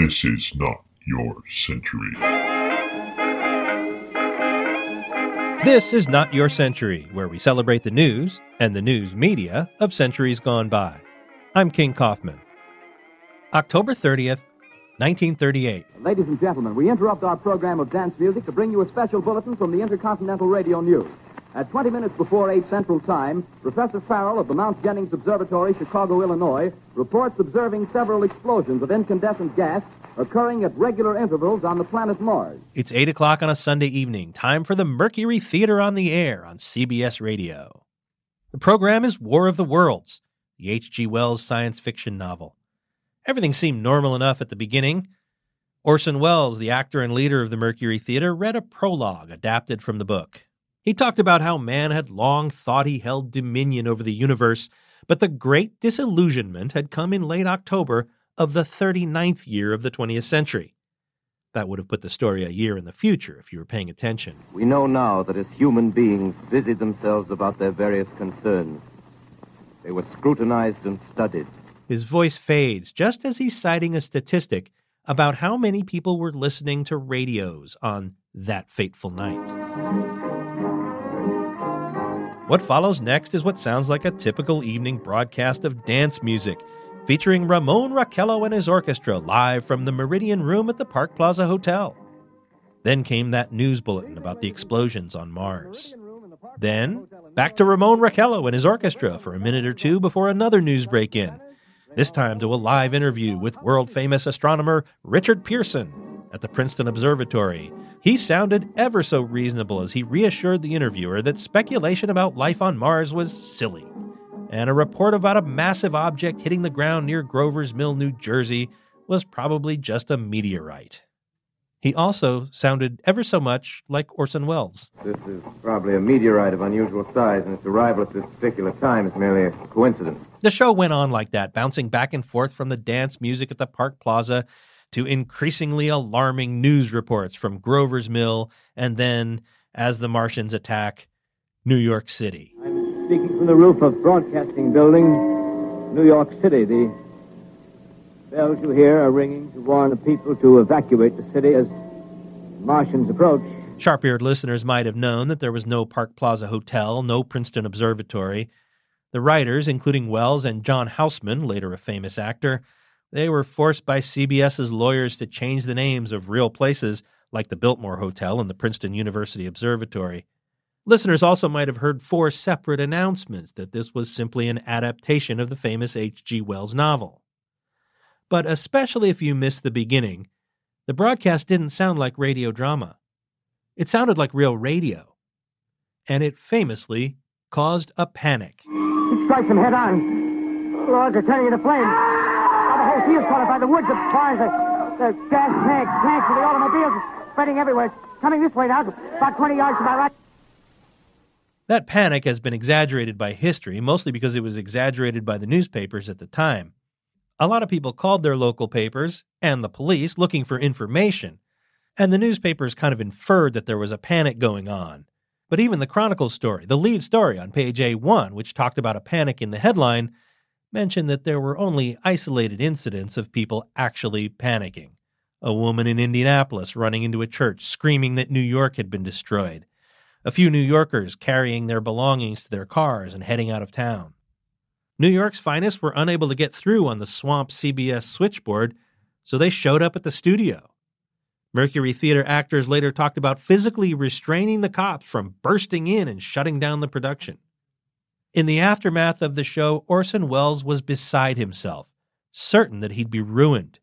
This is not your century. This is Not Your Century, where we celebrate the news and the news media of centuries gone by. I'm King Kaufman. October 30th, 1938. Ladies and gentlemen, we interrupt our program of dance music to bring you a special bulletin from the Intercontinental Radio News. At 20 minutes before 8 Central Time, Professor Farrell of the Mount Jennings Observatory, Chicago, Illinois, reports observing several explosions of incandescent gas occurring at regular intervals on the planet Mars. It's 8 o'clock on a Sunday evening, time for the Mercury Theater on the Air on CBS Radio. The program is War of the Worlds, the H.G. Wells science fiction novel. Everything seemed normal enough at the beginning. Orson Welles, the actor and leader of the Mercury Theater, read a prologue adapted from the book. He talked about how man had long thought he held dominion over the universe, but the great disillusionment had come in late October of the 39th year of the 20th century. That would have put the story a year in the future if you were paying attention. We know now that as human beings busied themselves about their various concerns, they were scrutinized and studied. His voice fades just as he's citing a statistic about how many people were listening to radios on that fateful night. What follows next is what sounds like a typical evening broadcast of dance music, featuring Ramon Raquello and his orchestra live from the Meridian Room at the Park Plaza Hotel. Then came that news bulletin about the explosions on Mars. Then, back to Ramon Raquello and his orchestra for a minute or two before another news break in, this time to a live interview with world famous astronomer Richard Pearson at the Princeton Observatory he sounded ever so reasonable as he reassured the interviewer that speculation about life on Mars was silly, and a report about a massive object hitting the ground near Grover's Mill, New Jersey, was probably just a meteorite. He also sounded ever so much like Orson Welles. This is probably a meteorite of unusual size, and its arrival at this particular time is merely a coincidence. The show went on like that, bouncing back and forth from the dance music at the Park Plaza to increasingly alarming news reports from Grover's Mill and then, as the Martians attack, New York City. I'm speaking from the roof of Broadcasting Building, New York City. The bells you hear are ringing to warn the people to evacuate the city as Martians approach. Sharp eared listeners might have known that there was no Park Plaza Hotel, no Princeton Observatory. The writers, including Welles and John Houseman, later a famous actor, they were forced by CBS's lawyers to change the names of real places like the Biltmore Hotel and the Princeton University Observatory. Listeners also might have heard four separate announcements that this was simply an adaptation of the famous H.G. Wells novel. But especially if you missed the beginning, the broadcast didn't sound like radio drama. It sounded like real radio. And it famously caused a panic. It strikes them head on. Lord, they're turning into flames whole field's caught by the woods, the barns, the, the gas tanks, tanks of the automobiles spreading everywhere. It's coming this way now, about 20 yards to my right. That panic has been exaggerated by history, mostly because it was exaggerated by the newspapers at the time. A lot of people called their local papers and the police looking for information, and the newspapers kind of inferred that there was a panic going on. But even the Chronicle story, the lead story on page A1, which talked about a panic in the headline, mentioned that there were only isolated incidents of people actually panicking. A woman in Indianapolis running into a church screaming that New York had been destroyed. A few New Yorkers carrying their belongings to their cars and heading out of town. New York's finest were unable to get through on the swamp CBS switchboard, so they showed up at the studio. Mercury Theater actors later talked about physically restraining the cops from bursting in and shutting down the production. In the aftermath of the show, Orson Welles was beside himself, certain that he'd be ruined.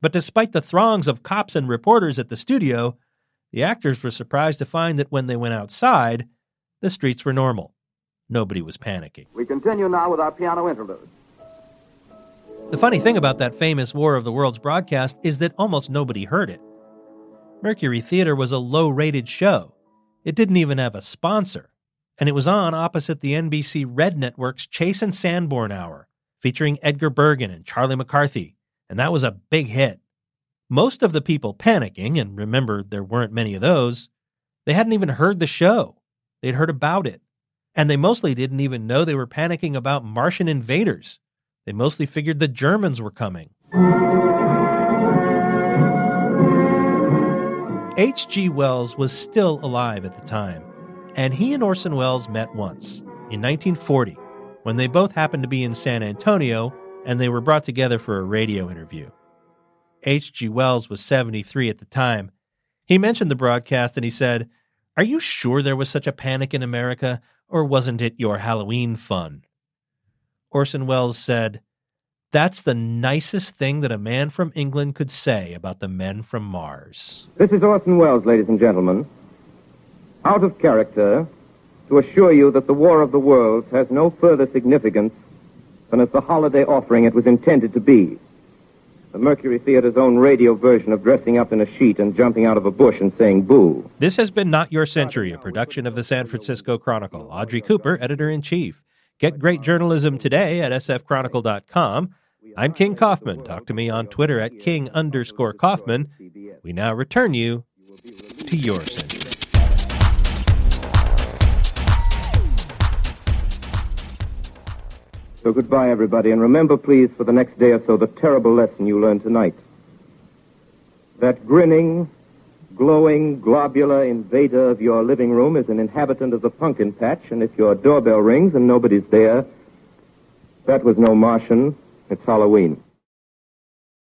But despite the throngs of cops and reporters at the studio, the actors were surprised to find that when they went outside, the streets were normal. Nobody was panicking. We continue now with our piano interlude. The funny thing about that famous War of the Worlds broadcast is that almost nobody heard it. Mercury Theater was a low rated show. It didn't even have a sponsor, and it was on opposite the NBC Red Network's Chase and Sanborn Hour, featuring Edgar Bergen and Charlie McCarthy, and that was a big hit. Most of the people panicking, and remember there weren't many of those, they hadn't even heard the show. They'd heard about it. And they mostly didn't even know they were panicking about Martian invaders. They mostly figured the Germans were coming. H.G. Wells was still alive at the time, and he and Orson Welles met once, in 1940, when they both happened to be in San Antonio and they were brought together for a radio interview. H.G. Wells was 73 at the time. He mentioned the broadcast and he said, Are you sure there was such a panic in America, or wasn't it your Halloween fun? Orson Welles said, That's the nicest thing that a man from England could say about the men from Mars. This is Orson Welles, ladies and gentlemen. Out of character, to assure you that the War of the Worlds has no further significance than as the holiday offering it was intended to be. The Mercury Theater's own radio version of dressing up in a sheet and jumping out of a bush and saying boo. This has been Not Your Century, a production of the San Francisco Chronicle. Audrey Cooper, editor in chief. Get great journalism today at sfchronicle.com. I'm King Kaufman. Talk to me on Twitter at king underscore Kaufman. We now return you to your century. So goodbye, everybody, and remember, please, for the next day or so, the terrible lesson you learned tonight. That grinning, glowing, globular invader of your living room is an inhabitant of the pumpkin patch, and if your doorbell rings and nobody's there, that was no Martian. It's Halloween.